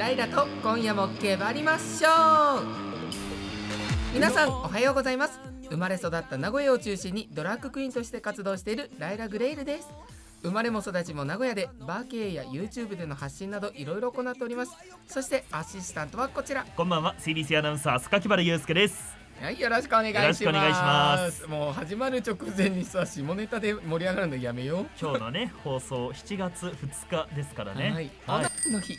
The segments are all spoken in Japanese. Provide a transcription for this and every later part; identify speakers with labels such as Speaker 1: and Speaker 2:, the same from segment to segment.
Speaker 1: ライラと今夜もけばりましょう。皆さんおはようございます。生まれ育った名古屋を中心にドラッグクイーンとして活動しているライラグレイルです。生まれも育ちも名古屋でバー経営や YouTube での発信などいろいろ行っております。そしてアシスタントはこちら。
Speaker 2: こんばんは。CDC アナウンサー塚木原祐介です。
Speaker 1: はいよろしくお願いします。
Speaker 2: しします。
Speaker 1: もう始まる直前にさ下ネタで盛り上がるのやめよう。
Speaker 2: 今日のね放送7月2日ですからね。
Speaker 1: はい、オナニーの日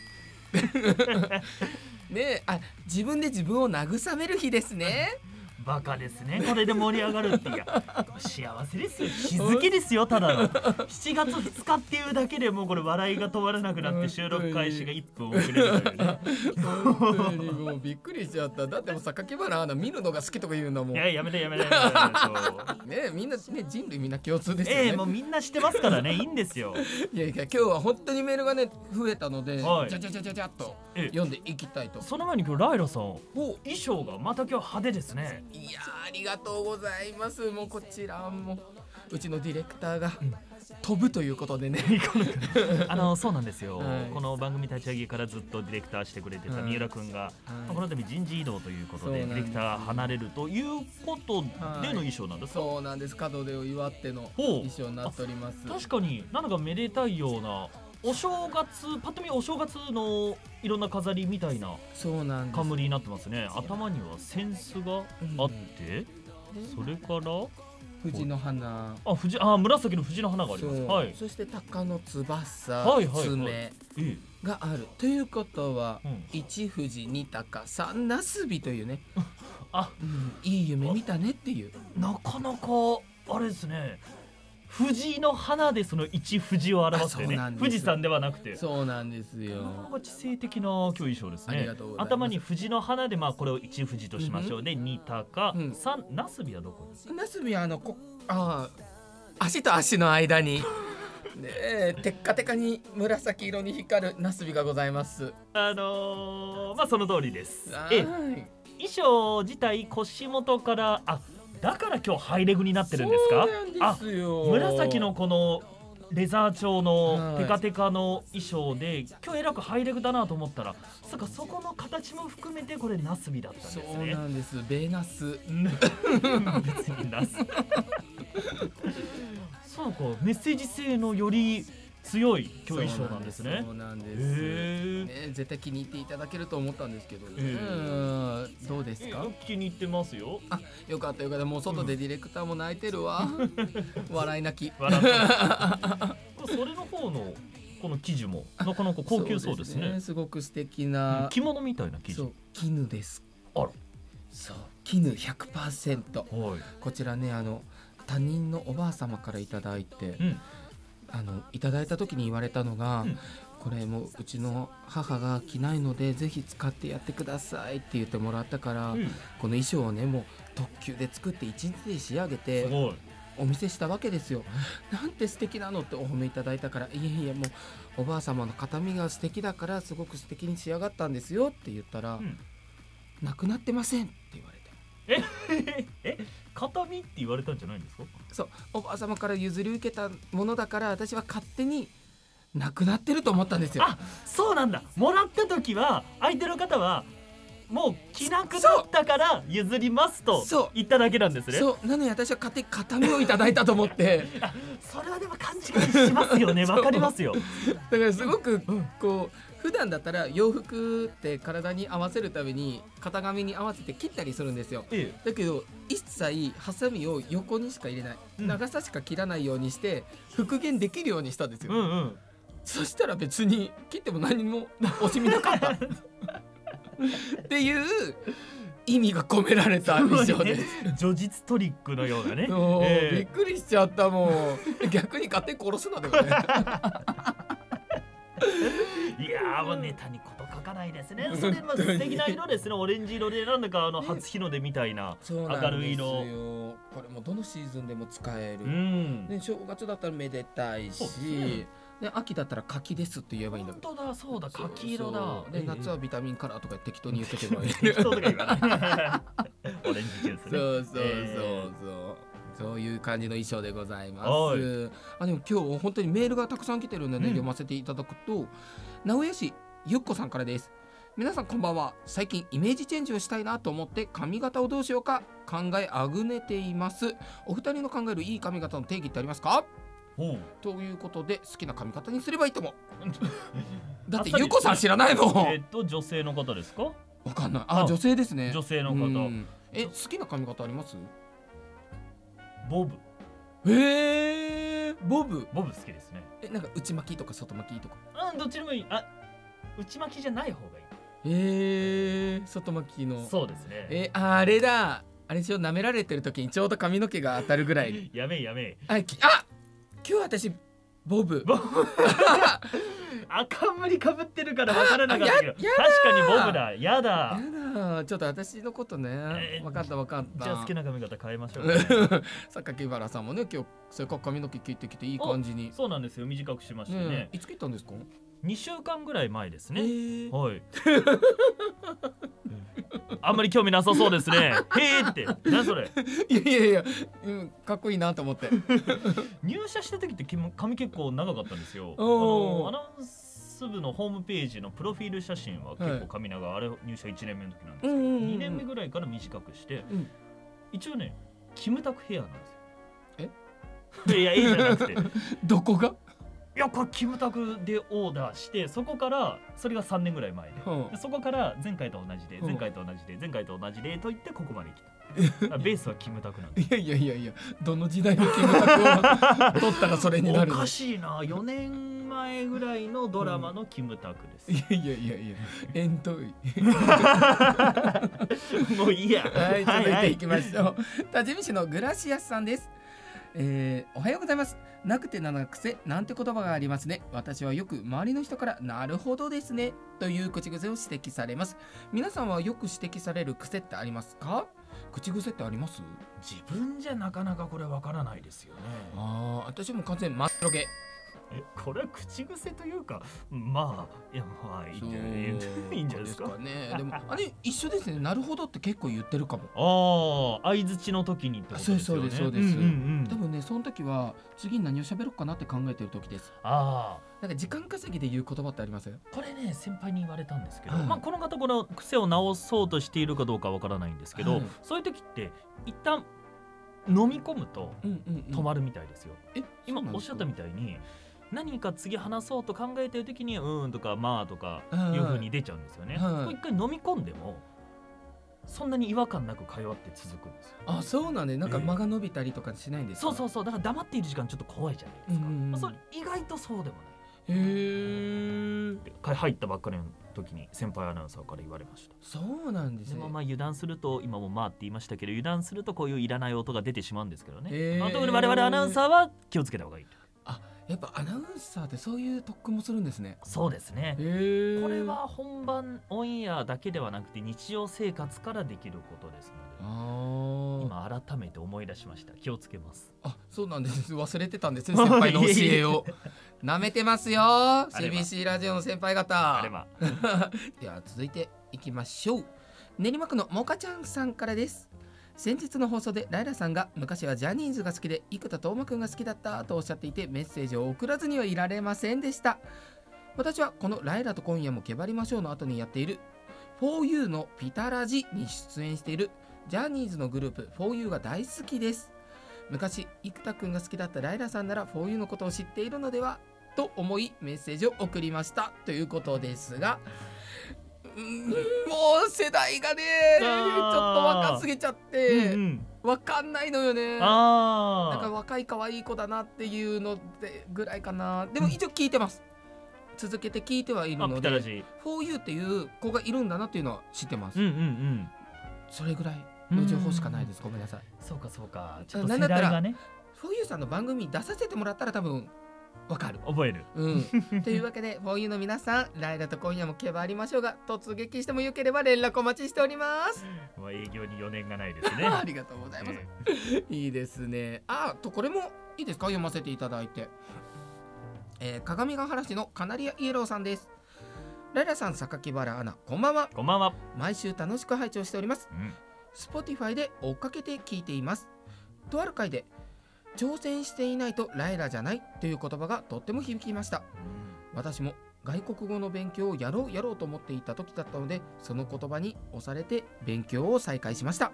Speaker 1: ねえあ自分で自分を慰める日ですね。
Speaker 2: バカですね。これで盛り上がるっていや幸せですよ。日付ですよただの。7月2日っていうだけでもうこれ笑いが止まらなくなって収録開始が1分遅れるというね。
Speaker 1: 本当にもうびっくりしちゃった。だってもう榊原アナ見るのが好きとか言うんだもん
Speaker 2: い
Speaker 1: ね
Speaker 2: ややめてやめてやめてそう。
Speaker 1: えみんなね人類みんな共通ですよね、
Speaker 2: ええもうみんな知ってますからね。いいんですよ。
Speaker 1: いやいや今日は本当にメールがね増えたので、
Speaker 2: はい。
Speaker 1: じゃじゃじゃじゃっと。
Speaker 2: ええ
Speaker 1: 読んでいきたいと。
Speaker 2: その前に今日ライラさん
Speaker 1: お。
Speaker 2: 衣装がまた今日派手ですね。
Speaker 1: いやーありがとうございます。もうこちらもうちのディレクターが飛ぶということでね。
Speaker 2: あのそうなんですよ、
Speaker 1: はい。
Speaker 2: この番組立ち上げからずっとディレクターしてくれてた
Speaker 1: はい。
Speaker 2: 三浦君が、
Speaker 1: はい。
Speaker 2: まあこの度人事異動ということ
Speaker 1: で
Speaker 2: ディレクターが離れるということでの衣装なんですか、
Speaker 1: そうなんです。門出を祝っての衣装になっております。
Speaker 2: 確かになんだかめでたいようなお正月パッと見お正月のいろんな飾りみたいな
Speaker 1: そうなんです。
Speaker 2: 冠になってますね。頭には扇子があって、それから
Speaker 1: 藤の花。
Speaker 2: あ藤あ紫の藤の花があります。はい。
Speaker 1: そして鷹の翼、
Speaker 2: はいはいはい。
Speaker 1: 爪
Speaker 2: ええ。
Speaker 1: がある。ということは、
Speaker 2: うん。
Speaker 1: 一富士二鷹三なすびというね、
Speaker 2: あ。
Speaker 1: うんいい夢見たねっていう。
Speaker 2: なかなかあれですね藤の花でその一富士を表してね富士山ではなくて。
Speaker 1: そうなんですよ。
Speaker 2: なか知性的な今日衣装ですね。頭に藤の花でまあこれを一富士としましょう、で二鷹、
Speaker 1: うん。
Speaker 2: 三なすびはどこに
Speaker 1: なすびはあのこあー足と足の間に。ねえテッカテカに紫色に光るなすびがございます。
Speaker 2: あのー、まあその通りです。
Speaker 1: は
Speaker 2: え
Speaker 1: い。
Speaker 2: 衣装自体腰元からあだから今日ハイレグになってるんですか？
Speaker 1: そうなんですよ。
Speaker 2: 紫のこのレザー調の
Speaker 1: はい。
Speaker 2: テカテカの衣装で今日えらくハイレグだなと思ったらそっかそこの形も含めてこれナスビだったんです
Speaker 1: そう
Speaker 2: ね
Speaker 1: なんです。ベーナス。
Speaker 2: 別にナス。そうかメッセージ性のより強い今日衣装なんですね。
Speaker 1: そうなんです。ね絶対気に入っていただけると思ったんですけど、
Speaker 2: え
Speaker 1: うん。どうですか？
Speaker 2: 気に入ってますよ。
Speaker 1: あよかったよかった。もう外でディレクターも泣いてるわ。笑い泣き。
Speaker 2: それの方のこの生地もなかなか高級そうですね。
Speaker 1: すごく素敵な、
Speaker 2: 着物みたいな生地
Speaker 1: そう絹です。
Speaker 2: あら。
Speaker 1: そう絹100%
Speaker 2: はい。
Speaker 1: こちらねあの他人のおばあ様からいただいて、
Speaker 2: うん
Speaker 1: あのいただいた時に言われたのが、
Speaker 2: うん
Speaker 1: これもううちの母が着ないのでぜひ使ってやってくださいって言ってもらったから、
Speaker 2: うん
Speaker 1: この衣装をねもう特急で作って一日で仕上げ
Speaker 2: す
Speaker 1: てお見せしたわけですよ。なんて素敵なのってお褒めいただいたからいえいえもうおばあ様の形見が素敵だからすごく素敵に仕上がったんですよって言ったら、
Speaker 2: うん
Speaker 1: なくなってませんって言われて。
Speaker 2: え形見って言われたんじゃないんですか？
Speaker 1: そうおばあ様から譲り受けたものだから私は勝手になくなってると思ったんですよ。
Speaker 2: あそうなんだ。もらった時は相手の方はもう着なくなったから譲りますと言っただけなんですね。
Speaker 1: そう。なのに私は勝手に形見をいただいたと思って。
Speaker 2: それはでも勘違いしますよね。わかりますよ。
Speaker 1: だからすごくこう普段だったら洋服って体に合わせるために型紙に合わせて切ったりするんですよ。
Speaker 2: え
Speaker 1: だけど一切ハサミを横にしか入れない、
Speaker 2: うん。
Speaker 1: 長さしか切らないようにして復元できるようにしたんですよ、
Speaker 2: えうんうん。
Speaker 1: そしたら別に切っても何も惜しみなかった。っていう意味が込められた衣装です。
Speaker 2: 叙述トリックのようなね。ええ。
Speaker 1: びっくりしちゃったもん逆に勝手に殺すなでもね
Speaker 2: いやーネタにこと書かないですね。それも素敵な色ですね。オレンジ色でなんだかあの初日の出みたいな明るい色。
Speaker 1: よこれもどのシーズンでも使える、
Speaker 2: うん。
Speaker 1: ね、正月だったらめでたいし
Speaker 2: ね。
Speaker 1: で秋だったら柿ですって言えばいいんだ
Speaker 2: 本当だそうだ柿色だ。
Speaker 1: で
Speaker 2: ええ
Speaker 1: 夏はビタミンカラーとか適当に言ってけばいい。
Speaker 2: 適当とか言わないオレンジジュースね。
Speaker 1: そうそうそう
Speaker 2: え
Speaker 1: そう、そういう感じの衣装でございま
Speaker 2: は
Speaker 1: すあでも今日本当にメールがたくさん来てるので、
Speaker 2: うん。
Speaker 1: 読ませていただくと名古屋市ゆっこさんからです。皆さんこんばんは。最近イメージチェンジをしたいなと思って髪型をどうしようか考えあぐねています。お二人の考えるいい髪型の定義ってありますか？ということで好きな髪型にすればいいと思う。だってゆうこさん知らないの
Speaker 2: えっと女性の方ですか？
Speaker 1: わかんない。あ
Speaker 2: あ
Speaker 1: 女性ですね。
Speaker 2: 女性の方。
Speaker 1: うん。え好きな髪型あります？
Speaker 2: ボブ。
Speaker 1: へえボブ。
Speaker 2: ボブ好きですね。
Speaker 1: えなんか内巻きとか外巻きとか。
Speaker 2: うんどっちでもいい。あ内巻きじゃない方がい
Speaker 1: へえ外巻きの。
Speaker 2: いそうですね。
Speaker 1: えああれだ。あれでしょ舐められてる時にちょうど髪の毛が当たるぐらい。
Speaker 2: やめいやめい。
Speaker 1: あきあ今日私ボブ。
Speaker 2: ボ赤 むりかぶってるから分からなかったけど確かにボブだ。やだ。
Speaker 1: やだちょっと私のことね。
Speaker 2: えー
Speaker 1: 分かった分かった。
Speaker 2: じゃあ好きな髪型変えましょう。かね、
Speaker 1: 榊原さんもね今日せっかく髪の毛切ってきていい感じに。
Speaker 2: そうなんですよ。短くしましてね。
Speaker 1: いつ切ったんですか？
Speaker 2: 2週間ぐらい前です
Speaker 1: え
Speaker 2: ね、
Speaker 1: ー。
Speaker 2: はい。あんまり興味なさそうですね。へーって。何それ。
Speaker 1: いやいやいや、うん、かっこいいなと思って。
Speaker 2: 入社した時って髪結構長かったんですよ。あのアナウンス部のホームページのプロフィール写真は結構髪長、あれ入社1年目の時なんですけど、
Speaker 1: うんうんうんうん。
Speaker 2: 2年目ぐらいから短くして、
Speaker 1: うん。
Speaker 2: 一応ねキムタクヘアなんですよ。
Speaker 1: え？
Speaker 2: いやいいじゃなくて。い
Speaker 1: どこが、
Speaker 2: やこれキムタクでオーダーしてそこからそれが3年ぐらい前で。
Speaker 1: うん。
Speaker 2: でそこから前回と同じで
Speaker 1: うん。
Speaker 2: 前回と同じで前回と同じでと言ってここまで来た。あベースはキムタクなんで
Speaker 1: いやいやいやいやどの時代のキムタクを取ったらそれになるの？
Speaker 2: おかしいな。4年前ぐらいのドラマのキムタクです、
Speaker 1: いやいやいやいや遠遠い。
Speaker 2: もういいや。
Speaker 1: はい、続い
Speaker 2: はい
Speaker 1: ていきましょう。多治見市のグラシアスさんです。えーおはようございます。なくてななくせなんて言葉がありますね。私はよく周りの人からなるほどですねという口癖を指摘されます。皆さんはよく指摘される癖ってありますか？口癖ってあります？
Speaker 2: 自分じゃなかなかこれわからないですよね
Speaker 1: ああ、私も完全にマットゲ。
Speaker 2: えこれは口癖というかまあいやまあいいんじゃない？いいんじゃないですか？
Speaker 1: ね。でもあれ一緒ですね。なるほどって結構言ってるかも。
Speaker 2: ああ相づちの時にってことですよね
Speaker 1: そうですそうですそうです
Speaker 2: んうんうん
Speaker 1: 多分ね、その時は次に何を喋ろうかなって考えてる時です。
Speaker 2: ああ
Speaker 1: なんか時間稼ぎで言う言葉ってあります？よ。
Speaker 2: これね先輩に言われたんですけど、
Speaker 1: はい
Speaker 2: まあ、この方この癖を直そうとしているかどうかわからないんですけど、
Speaker 1: はい
Speaker 2: そういう時って一旦飲み込むと。止まるみたいですよ、
Speaker 1: え
Speaker 2: 今おっしゃったみたいに何か次話そうと考えてる時に「うーん」とか「まあ」とか
Speaker 1: はい
Speaker 2: いう風に出ちゃうんですよね、
Speaker 1: はい
Speaker 2: これ一回飲み込んでもそんなに違和感なく会話って続くんですよ。
Speaker 1: あそうなんでなんか
Speaker 2: ええ。
Speaker 1: 間が伸びたりとかしないんですか？
Speaker 2: そうそうそう。だから黙っている時間ちょっと怖いじゃないですか、まあ、それ意外とそうでもない。
Speaker 1: へえ。
Speaker 2: 入ったばっかりの時に先輩アナウンサーから言われました。
Speaker 1: そうなんですね。
Speaker 2: でもまあ油断すると今もまあって言いましたけど油断するとこういういらない音が出てしまうんですけどね、まあ、特に我々アナウンサーは気をつけた方がいい
Speaker 1: やっぱアナウンサーってそういう特訓もするんですね。
Speaker 2: そうですね。これは本番オンエアだけではなくて日常生活からできることです
Speaker 1: あ
Speaker 2: ので
Speaker 1: ー。
Speaker 2: 今改めて思い出しました。気をつけます。
Speaker 1: あそうなんです。忘れてたんですね先輩の教えを。なめてますよ CBC ラジオの先輩
Speaker 2: あ
Speaker 1: 方
Speaker 2: れば
Speaker 1: では続いていきましょう。練馬区のもかちゃんさんからです先日の放送でライラさんが昔はジャニーズが好きで生田斗真くんが好きだったとおっしゃっていてメッセージを送らずにはいられませんでした。私はこのライラと今夜もけばりましょうの後にやっている 4U のピタラジに出演しているジャニーズのグループ 4U が大好きです。昔生田くんが好きだったライラさんなら 4U のことを知っているのではと思いメッセージを送りました。ということですがもう世代がねちょっと若すぎちゃって
Speaker 2: うんうん。
Speaker 1: わかんないのよね。なんか
Speaker 2: あ
Speaker 1: 若い可愛い子だなっていうのでぐらいかな。でも一応聞いてます。続けて聞いてはいる
Speaker 2: あ
Speaker 1: ので
Speaker 2: ピタラジ
Speaker 1: 4U っていう子がいるんだなっていうのは知ってます、
Speaker 2: うんうんうん。
Speaker 1: それぐらいの情報しかないです。ごめんなさい。
Speaker 2: そうかそうか。ちょっと世
Speaker 1: なんだったら
Speaker 2: 代がね。
Speaker 1: 4U さんの番組出させてもらったら多分わかる。
Speaker 2: 覚える。
Speaker 1: うん、というわけで 4U の皆さんライラと今夜もけばありましょうが突撃してもよければ連絡お待ちしております。
Speaker 2: まあ営業に余念がないですね。
Speaker 1: ありがとうございます、
Speaker 2: え
Speaker 1: いいですね。あとこれもいいですか？読ませていただいて、えー鏡ヶ原市のカナリアイエローさんです。ライラさん榊原アナこんばんは。
Speaker 2: ーこんばんは、
Speaker 1: 毎週楽しく拝聴しております。
Speaker 2: うん。
Speaker 1: Spotify で追っかけて聞いています。とある回で挑戦していないとライラじゃないという言葉がとっても響きました。私も外国語の勉強をやろうやろうと思っていた時だったのでその言葉に押されて勉強を再開しました。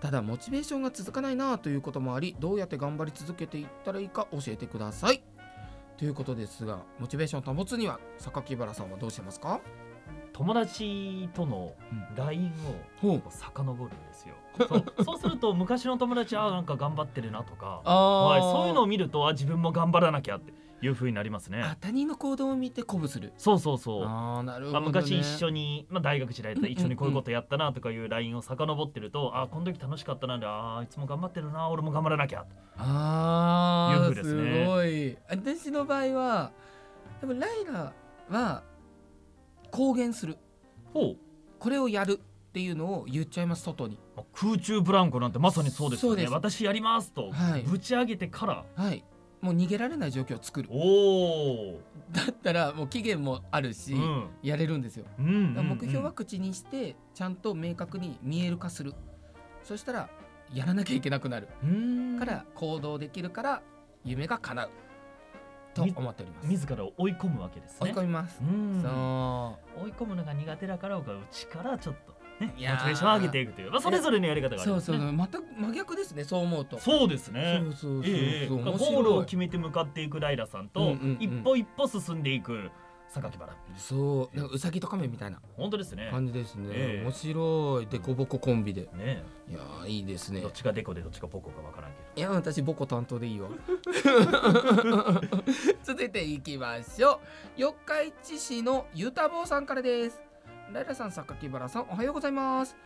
Speaker 1: ただモチベーションが続かないなということもありどうやって頑張り続けていったらいいか教えてください。ということですがモチベーションを保つには榊原さんはどうしてますか？
Speaker 2: 友達との LINE
Speaker 1: ほ
Speaker 2: を遡るんですよ。そう。そうすると昔の友達あーなんか頑張ってるなとか、
Speaker 1: あ
Speaker 2: はい、そういうのを見るとあ自分も頑張らなきゃっていう風になりますね。
Speaker 1: あ他人の行動を見て鼓舞する。
Speaker 2: そうそうそう。
Speaker 1: あーなるほ
Speaker 2: まあ、
Speaker 1: ど、ね
Speaker 2: 昔一緒に、まあ、大学時代だ一緒にこういうことやったなとかいう LINE を遡ってると、あこの時楽しかったなであーいつも頑張ってるな俺も頑張らなきゃ。
Speaker 1: あー
Speaker 2: いう風ですね。
Speaker 1: すごい。私の場合はでもライラは公言する。
Speaker 2: ほう。
Speaker 1: これをやるっていうのを言っちゃいます外に。
Speaker 2: まあ空中ブランコなんてまさにそうですよね。私やりますと
Speaker 1: はい。
Speaker 2: ぶち上げてから、
Speaker 1: はい。もう逃げられない状況を作る。
Speaker 2: おお、
Speaker 1: だったらもう期限もあるし、
Speaker 2: うん。
Speaker 1: やれるんですよ。
Speaker 2: うんうんうん。
Speaker 1: 目標は口にしてちゃんと明確に見える化する。そしたらやらなきゃいけなくなる。から行動できるから夢が叶うと
Speaker 2: み
Speaker 1: 思っております。
Speaker 2: 自らを追い込むわけですね。
Speaker 1: 追い込みます、
Speaker 2: うん。
Speaker 1: そう。
Speaker 2: 追い込むのが苦手だから僕は内からちょっとねモチベ
Speaker 1: ー
Speaker 2: ーションを上げていくという、まあ、それぞれのやり方があり
Speaker 1: そうそう全く真逆ですねそう思うと。
Speaker 2: そうですね。
Speaker 1: そうそうそう。そう、
Speaker 2: ええ。ゴールを決めて向かっていくライラさんと、
Speaker 1: うんうんうん。
Speaker 2: 一歩一歩進んでいく榊原。
Speaker 1: そう。なんかうさぎと亀みたいな。
Speaker 2: 本当ですね。
Speaker 1: 感じですね、
Speaker 2: ええ。
Speaker 1: 面白い。でこぼこコンビで。
Speaker 2: ね
Speaker 1: いやーいいですね。
Speaker 2: どっちがデコでどっちがポコかわからんけど。
Speaker 1: いや私ボコ担当でいいわ 続いていきましょう。四日市市のゆたぼうさんからです。ライラさん榊原さんおはようございます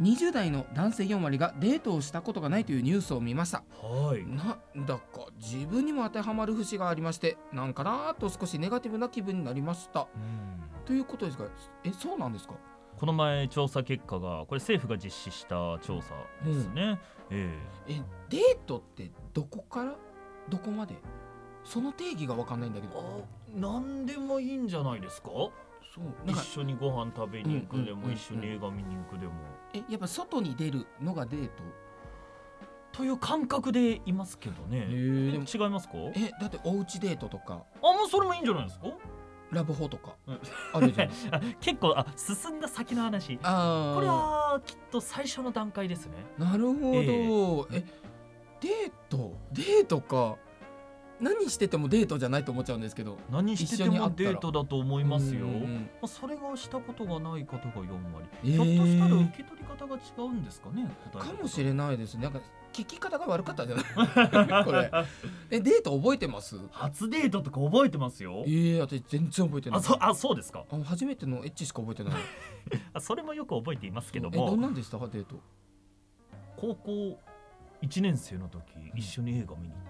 Speaker 1: 20代の男性4割がデートをしたことがないというニュースを見ました。
Speaker 2: はい。
Speaker 1: なんだか自分にも当てはまる節がありましてなんかなーと少しネガティブな気分になりました。
Speaker 2: うん。
Speaker 1: ということですがえそうなんですか？
Speaker 2: この前調査結果がこれ政府が実施した調査ですね、え
Speaker 1: え。デートってどこから？どこまで？その定義が分かんないんだけ
Speaker 2: え
Speaker 1: ど。
Speaker 2: あなんでもいいんじゃないですか？
Speaker 1: そう
Speaker 2: 一緒にご飯食べに行くでも、一緒に映画見に行くでも。
Speaker 1: えやっぱ外に出るのがデート？
Speaker 2: という感覚でいますけどね。
Speaker 1: えでも
Speaker 2: 違いますか？
Speaker 1: えだっておうちデートとか。
Speaker 2: あもうそれもいいんじゃないですか？
Speaker 1: ラブホとか。
Speaker 2: うん。
Speaker 1: あるじゃ
Speaker 2: 結構あ進んだ先の話。これはきっと最初の段階ですね。
Speaker 1: なるほど、
Speaker 2: え。
Speaker 1: えデート？デートか何しててもデートじゃないと思っちゃうんですけど。
Speaker 2: 何しててもデートだと思いますよ、まあ、それがしたことがない方が4割、
Speaker 1: えー。
Speaker 2: ひょっとしたら受け取り方が違うんですかね
Speaker 1: かもしれないです。ねなんか聞き方が悪かったじゃない？これ。えデート覚えてます？
Speaker 2: 初デートとか覚えてますよ。
Speaker 1: えー、私全然覚えてない。
Speaker 2: あそあそうですか？
Speaker 1: あ初めてのエッチしか覚えてない。
Speaker 2: あ それもよく覚えていますけど
Speaker 1: えどん
Speaker 2: も。
Speaker 1: なんでした？かデート。
Speaker 2: 高校1年生の時一緒に映画見に行っ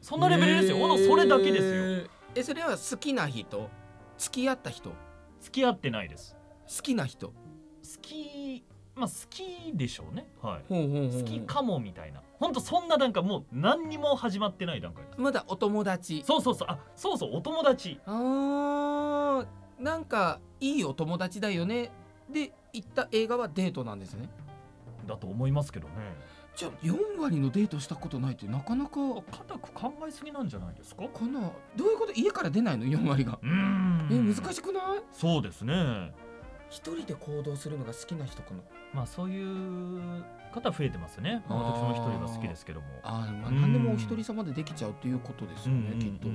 Speaker 2: そんなレベルですよ、ほんとそれだけですよ。
Speaker 1: よえそれは好きな人？付き合った人？好
Speaker 2: 付き合ってないです。
Speaker 1: きな人？
Speaker 2: 好きまあ好きでしょうね。はい。
Speaker 1: ほうほうほう
Speaker 2: 好きかもみたいな。ほんとそんな段階もう何にも始まってない段階です。
Speaker 1: まだお友達。
Speaker 2: そうそうそう。あそうそうお友達。
Speaker 1: あーなんかいいお友達だよね。で行った映画はデートなんですね。
Speaker 2: だと思いますけどね
Speaker 1: じゃあ4割のデートしたことないってなかなか
Speaker 2: 固く考えすぎなんじゃないですか？
Speaker 1: かな？どういうこと？家から出ないの？4割が。
Speaker 2: うーん。
Speaker 1: え難しくない？
Speaker 2: そうですね。
Speaker 1: 一人で行動するのが好きな人かな？
Speaker 2: まあそういう方増えてますね、まあ、私も一人は好きですけども。
Speaker 1: あー、まあ、
Speaker 2: うん。
Speaker 1: 何でもお一人様でできちゃうっていうことですよね、
Speaker 2: うん。
Speaker 1: きっと、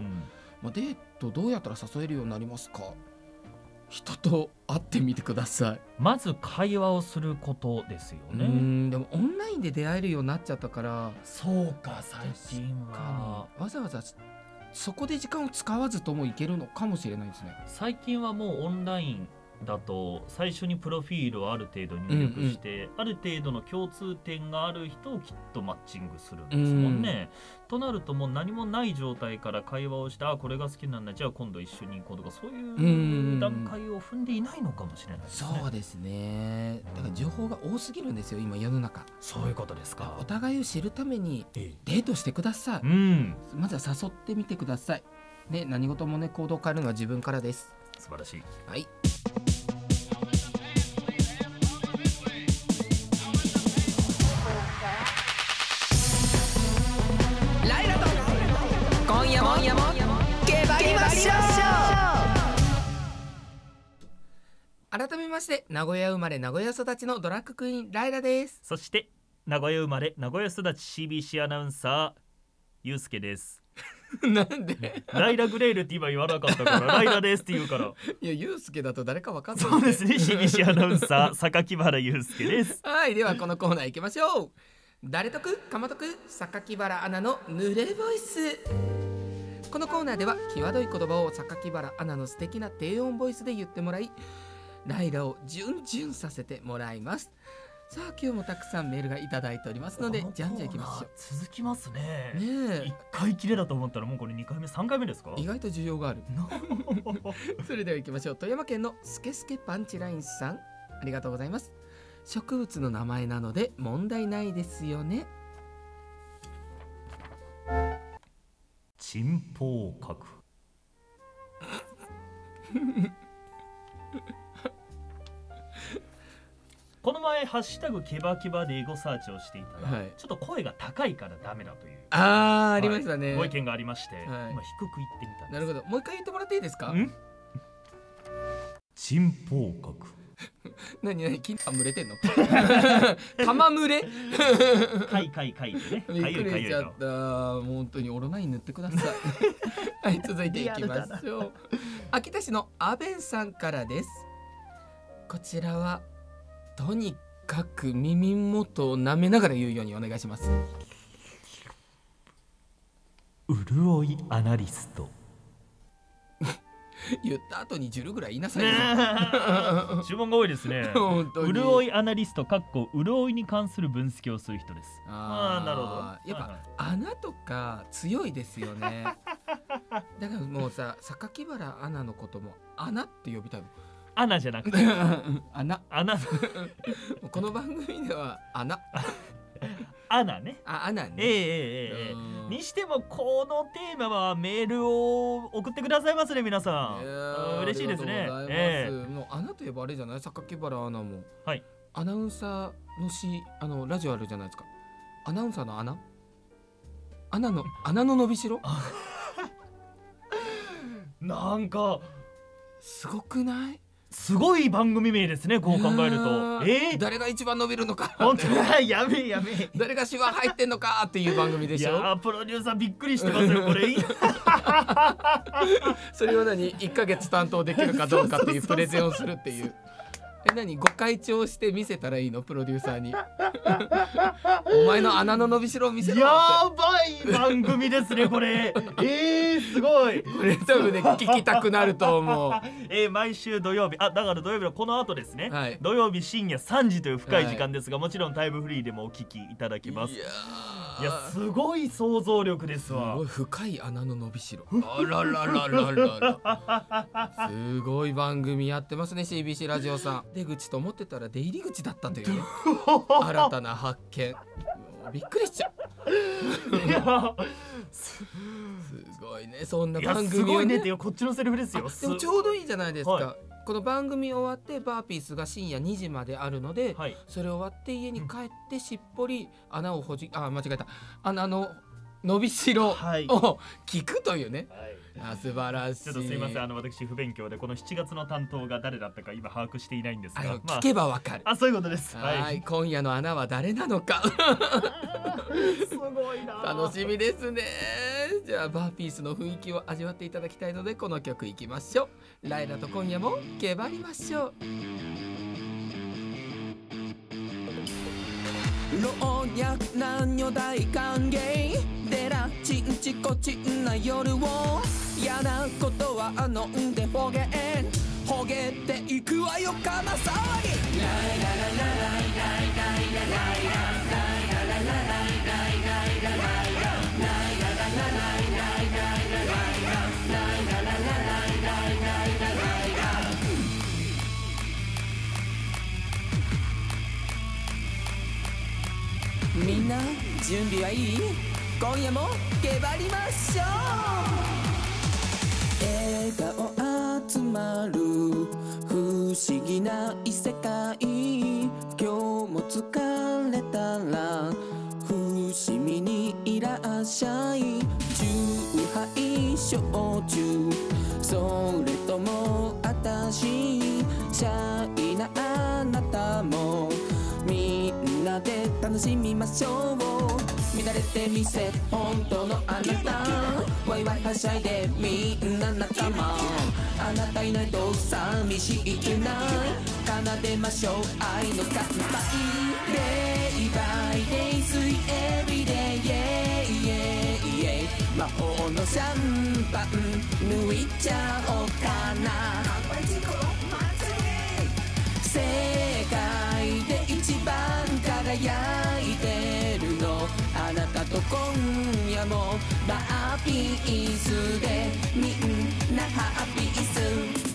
Speaker 1: まあ、デートどうやったら誘えるようになりますか？人と会ってみてください、
Speaker 2: まず会話をすることですよ
Speaker 1: う
Speaker 2: ね
Speaker 1: んでもオンラインで出会えるようになっちゃったから。
Speaker 2: そうか最近は。
Speaker 1: わざわざそこで時間を使わずともいけるのかもしれないですね。
Speaker 2: 最近はもうオンラインだと最初にプロフィールをある程度入力して、ある程度の共通点がある人をきっとマッチングするんですもんね。となるともう何もない状態から会話をしてあこれが好きなんだじゃあ今度一緒に行こうとかそういう段階を踏んでいないのかもしれないですね。
Speaker 1: そうですね。だから情報が多すぎるんですよ今世の中。
Speaker 2: そういうことですか。
Speaker 1: お。互いを知るために
Speaker 2: ええ。
Speaker 1: デートしてください。
Speaker 2: うん。
Speaker 1: まずは誘ってみてください。ね何事もね行動を変えるのは自分からです。
Speaker 2: 素晴らしい。
Speaker 1: はい改めまして名古屋生まれ名古屋育ちのドラッグクイーンライラです。
Speaker 2: そして名古屋生まれ名古屋育ち CBC アナウンサーゆうすけです。
Speaker 1: なんで？
Speaker 2: ライラグレイルって今言わなかったから ライラですって言うから。
Speaker 1: いやゆうすけだと誰かわかんない。
Speaker 2: そうですね。CBC アナウンサー榊原ゆうすけです。
Speaker 1: はいではこのコーナー行きましょう。誰得？かま得榊原アナの濡れボイス。このコーナーでは際どい言葉を榊原アナの素敵な低音ボイスで言ってもらいライラをジュンジュンさせてもらいます。さあ今日もたくさんメールがいただいておりますのでじゃんじゃん行きましょ
Speaker 2: 続きますね。
Speaker 1: うね
Speaker 2: 一回きりだと思ったらもうこれ二回目三回目ですか？
Speaker 1: え意外と需要がある。それでは行きましょう。富山県のスケスケパンチラインさん。ありがとうございます。植物の名前なので問題ないですよね。
Speaker 2: チンポウ角この前ハッシュタグケバケバでエゴサーチをしていたら、
Speaker 1: はい。
Speaker 2: ちょっと声が高いからダメだという
Speaker 1: あーありましたね、
Speaker 2: ご意見がありまして、
Speaker 1: はい。
Speaker 2: 今低く言ってみたんです。
Speaker 1: なるほど。もう一回言ってもらっていいですか？
Speaker 2: ん？チンポウ角
Speaker 1: 何何？金玉蒸れてんの？玉蒸れ？
Speaker 2: かいかいかいでね。
Speaker 1: びっ
Speaker 2: いかゆいと
Speaker 1: くりしちゃった。もう本当にオロナイン塗ってください。はい続いていきましょう。秋田市のアベンさんからです。こちらはとにかく耳元を舐めながら言うようにお願いします。
Speaker 2: 潤いアナリスト。
Speaker 1: 言った後にジュルぐらい言いなさいよ、
Speaker 2: 注文が多いですね。潤いアナリストかっこ潤いに関する分析をする人です。
Speaker 1: あー
Speaker 2: あーなるほど。
Speaker 1: やっぱ、穴とか強いですよね。だからもうさ榊原アナのことも穴って呼びたいもん
Speaker 2: アナじゃなくて。
Speaker 1: 穴。
Speaker 2: アナ
Speaker 1: この番組では穴。
Speaker 2: アナね。
Speaker 1: あ穴ね。
Speaker 2: ええええええ
Speaker 1: うん。
Speaker 2: にしてもこのテーマはメールを送ってくださいますね皆さん。嬉しいですね。
Speaker 1: ありがとうございます。
Speaker 2: え
Speaker 1: もう穴といえばあれじゃない榊原アナも。
Speaker 2: はい。
Speaker 1: アナウンサーのしあのラジオあるじゃないですか。アナウンサーの穴？穴の穴の伸びしろ？
Speaker 2: えなんか
Speaker 1: すごくない？
Speaker 2: すごい番組名ですねこう考えると。
Speaker 1: いやー
Speaker 2: ええ
Speaker 1: 誰が一番伸びるのか。
Speaker 2: 本当？だ やめえやめえ。
Speaker 1: 誰がシワ入ってんのかっていう番組で
Speaker 2: い
Speaker 1: しょ。
Speaker 2: やープロデューサーびっくりしてますよこれ。
Speaker 1: それを何？1ヶ月担当できるかどうかっていうプレゼンをするっていうえ何？ご会長して見せたらいいの？プロデューサーに。お前の穴の伸びしろを見せろ
Speaker 2: やばい番組ですねこれ。えー、すごい。
Speaker 1: これ多分ね聞きたくなると思う。
Speaker 2: えー、毎週土曜日。あだから土曜日のこの後ですね、
Speaker 1: はい。
Speaker 2: 土曜日深夜3時という深い。時間ですが、もちろんタイムフリーでもお聞きいただけます。
Speaker 1: いやー
Speaker 2: いやすごい想像力です
Speaker 1: す
Speaker 2: わ
Speaker 1: ごい深い穴の伸びしろ。あらららららら。すごい番組やってますね CBC ラジオさん。出口と思ってたら出入り口だったというね 新たな発見。びっくりしちゃう。
Speaker 2: いや
Speaker 1: すごいねそんな番組を
Speaker 2: すごいねってよこっちのセリフですよ。
Speaker 1: あでもちょうどいいじゃないですか、
Speaker 2: は
Speaker 1: この番組終わってバーピースが深夜2時まであるので、
Speaker 2: はい。
Speaker 1: それ終わって家に帰ってしっぽり穴をほじあ間違えた。穴の伸びしろを
Speaker 2: はい。
Speaker 1: 聞くというね。
Speaker 2: はい
Speaker 1: あ素晴らしい。
Speaker 2: ちょっとすいません。あの私不勉強でこの7月の担当が誰だったか今把握していないんです
Speaker 1: あ
Speaker 2: がま
Speaker 1: の聞けばわかる、
Speaker 2: あ、あそういうことです。
Speaker 1: はい。今夜の穴は誰なのか。
Speaker 2: すごいな。
Speaker 1: 楽しみですね。じゃあバーピースの雰囲気を味わっていただきたいのでこの曲いきましょう。ライラと今夜もけばりましょう。老若男女大歓迎。でらちんちこちんな夜を嫌なことは飲んでほげん。ほげていくわよかな騒ぎみんな準備はいい？今夜もけばりましょう。笑顔集まる不思議な異世界今日も疲れたら伏見にいらっしゃい。酎ハイ焼酎それともあたしシャイ
Speaker 3: なあなたも。みんなで楽しみましょう。乱れてみせ本当のあなた。ワイワイはしゃいでみんな仲間。あなたいないと寂しいくな。い奏でましょう愛の乾杯 Day by day sweet every day yeah yeah yeah 魔法のシャンパン抜いちゃおう。今夜もバーピースでみんなハッピース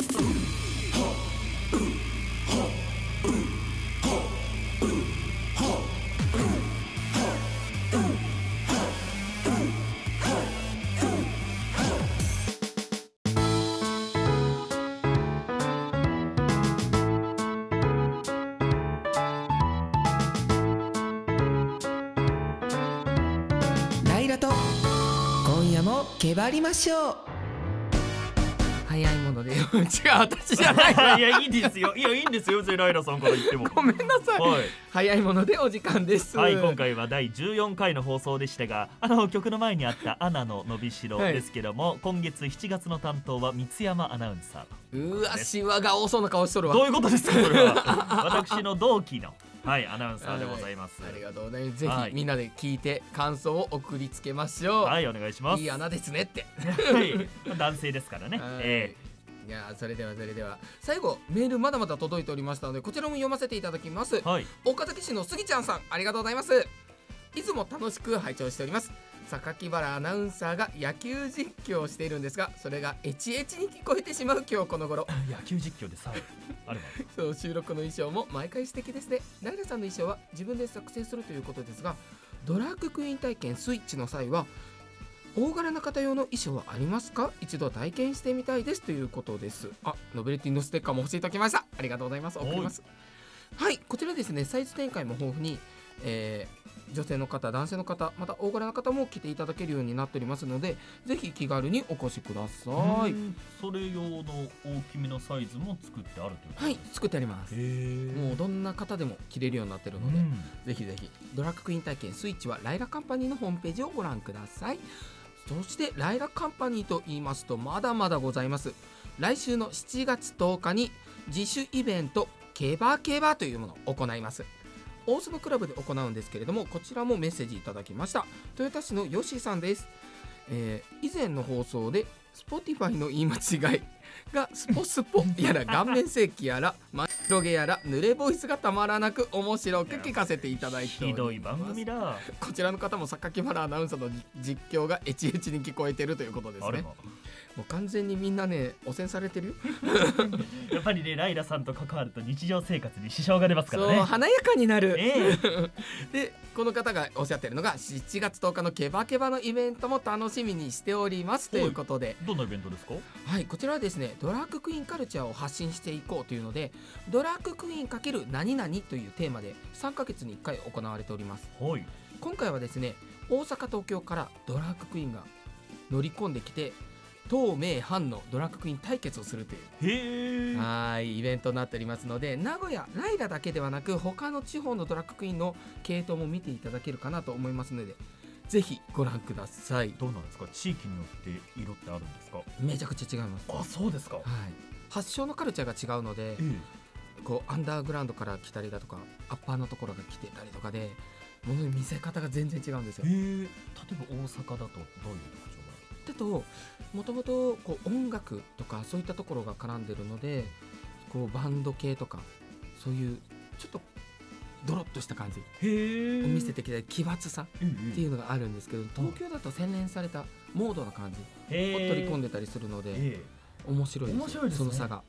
Speaker 3: ましょう。
Speaker 1: 早いもので 違う私じゃない
Speaker 2: いやいいですよ。いやいいんですよ別にライラさんから言っても。
Speaker 1: ごめんなさい、
Speaker 2: はい。
Speaker 1: 早いものでお時間です。
Speaker 2: はい今回は第14回の放送でしたがあの曲の前にあったアナの伸びしろ
Speaker 1: はい。
Speaker 2: ですけども、今月7月の担当は三山アナウンサー
Speaker 1: うわシワが多そうな顔しとるわ。
Speaker 2: どういうことですかこれは。私の同期のはいアナウンサーでございます。
Speaker 1: ありがとうございます。ぜひ、
Speaker 2: はい。
Speaker 1: みんなで聞いて感想を送りつけましょう、
Speaker 2: はいお願いします。
Speaker 1: いい穴ですねって。
Speaker 2: はい。男性ですからね、
Speaker 1: はい。
Speaker 2: え
Speaker 1: いやーそれではそれでは。最後メールまだまだ届いておりましたのでこちらも読ませていただきます。
Speaker 2: ーはい。
Speaker 1: 岡崎市のスギちゃんさんありがとうございますいつも楽しく拝聴しております。榊原アナウンサーが野球実況をしているんですがそれがエチエチに聞こえてしまう今日この頃。
Speaker 2: 野球実況でさえあれば。
Speaker 1: そう収録の衣装も毎回素敵ですね。ライラさんの衣装は自分で作成するということですがドラッグクイーン体験スイッチの際は大柄な方用の衣装はありますか？一度体験してみたいです。ということです。あノベルティのステッカーも欲しいときました。ありがとうございます。送ります。はいこちらですね。サイズ展開も豊富に、えー女性の方男性の方また大柄な方も着ていただけるようになっておりますのでぜひ気軽にお越しください。
Speaker 2: うん。それ用の大きめのサイズも作ってあるという
Speaker 1: はい作ってあります。もうどんな方でも着れるようになってるので、ぜひぜひドラッグクイーン体験スイッチはライラカンパニーのホームページをご覧ください。そしてライラカンパニーと言いますとまだまだございます。来週の7月10日に自主イベントケバケバというものを行います大粒クラブで行うんですけれどもこちらもメッセージいただきました。豊田市のヨシさんです、えー以前の放送で Spotify の言い間違いがスポスポやら顔面石器やら真っ白毛やら濡れボイスがたまらなく面白く聞かせていただ。いて
Speaker 2: ひどい番組だ。
Speaker 1: こちらの方も榊原アナウンサーの実況がエチエチに聞こえてるということですね。もう完全にみんなね汚染されてる？よ
Speaker 2: やっぱりねライラさんと関わると日常生活に支障が出ますから
Speaker 1: そう
Speaker 2: ね
Speaker 1: 華やかになる、
Speaker 2: え
Speaker 1: でこの方がおっしゃってるのが7月10日のケバケバのイベントも楽しみにしておりますということで、
Speaker 2: どんなイベントですか？
Speaker 1: はい、こちらはですねドラッグクイーンカルチャーを発信していこうというのでドラッグクイーン×何々というテーマで3ヶ月に1回行われております。
Speaker 2: はい。
Speaker 1: 今回はですね大阪東京からドラッグクイーンが乗り込んできて東名阪のドラッグクイーン対決をするというはいイベントになっておりますので名古屋ライラだけではなく他の地方のドラッグクイーンの系統も見ていただけるかなと思いますのでぜひご覧ください。
Speaker 2: どうなんですか？地域によって色ってあるんですか？
Speaker 1: めちゃくちゃ違います。
Speaker 2: あそうですか。
Speaker 1: はい。発祥のカルチャーが違うので
Speaker 2: え
Speaker 1: こうアンダーグラウンドから来たりだとかアッパーのところが来てたりとかでものの見せ方が全然違うんですよ。
Speaker 2: 例えば大阪だとどういう特徴が
Speaker 1: だともともとこう音楽とかそういったところが絡んでるのでこうバンド系とかそういうちょっとドロッとした感じ。を見せてきた奇抜さ
Speaker 2: え
Speaker 1: っていうのがあるんですけど東京だと洗練されたモードな感じ。を取り込んでたりするので
Speaker 2: え
Speaker 1: 面白いですよ
Speaker 2: 面白いね。
Speaker 1: その差が。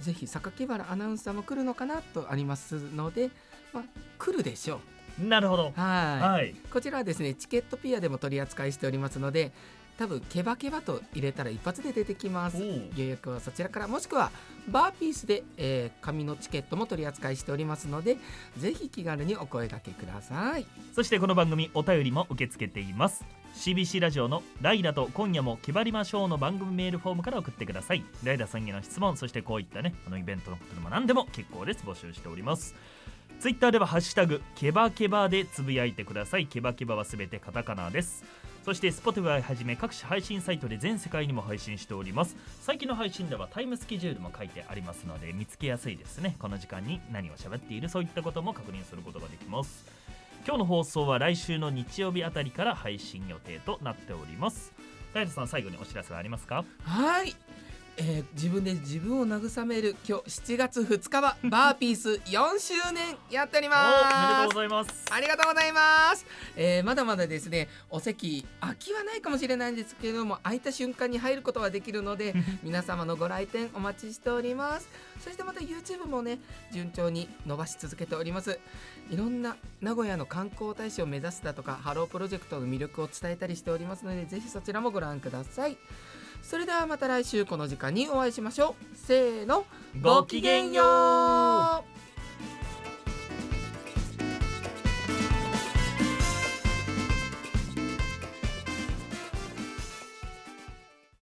Speaker 1: ぜひ榊原アナウンサーも来るのかなとありますので、まあ、来るでしょう。
Speaker 2: なるほど。
Speaker 1: はい。
Speaker 2: はい。
Speaker 1: こちらはですねチケットピアでも取り扱いしておりますので多分ケバケバと入れたら一発で出てきます。予約はそちらからもしくはバーピースで、えー紙のチケットも取り扱いしておりますのでぜひ気軽にお声掛けください。
Speaker 2: そしてこの番組お便りも受け付けています。CBC ラジオのライダと今夜も決まりましょうの番組メールフォームから送ってください。ライダさんへの質問そしてこういったねあのイベントのことでも何でも結構です。募集しております。ツイッターではハッシュタグケバケバでつぶやいてください。ケバケバはすべてカタカナですそして Spotify はじめ各種配信サイトで全世界にも配信しております。最近の配信ではタイムスケジュールも書いてありますので見つけやすいですね。この時間に何を喋っているそういったことも確認することができます。今日の放送は来週の日曜日あたりから配信予定となっております。大田さん最後にお知らせはありますか？
Speaker 1: はい、えー自分で自分を慰める今日7月2日は バーピース4周年やっており
Speaker 2: お
Speaker 1: ます。
Speaker 2: おめでとうございます。
Speaker 1: ありがとうございます、えーまだまだですねお席空きはないかもしれないんですけれども空いた瞬間に入ることはできるので 皆様のご来店お待ちしております。そしてまた YouTube もね順調に伸ばし続けております。いろんな名古屋の観光大使を目指すだとかハロープロジェクトの魅力を伝えたりしておりますのでぜひそちらもご覧くださいそれではまた来週この時間にお会いしましょう。せーの。
Speaker 2: ごきげんよ
Speaker 1: う。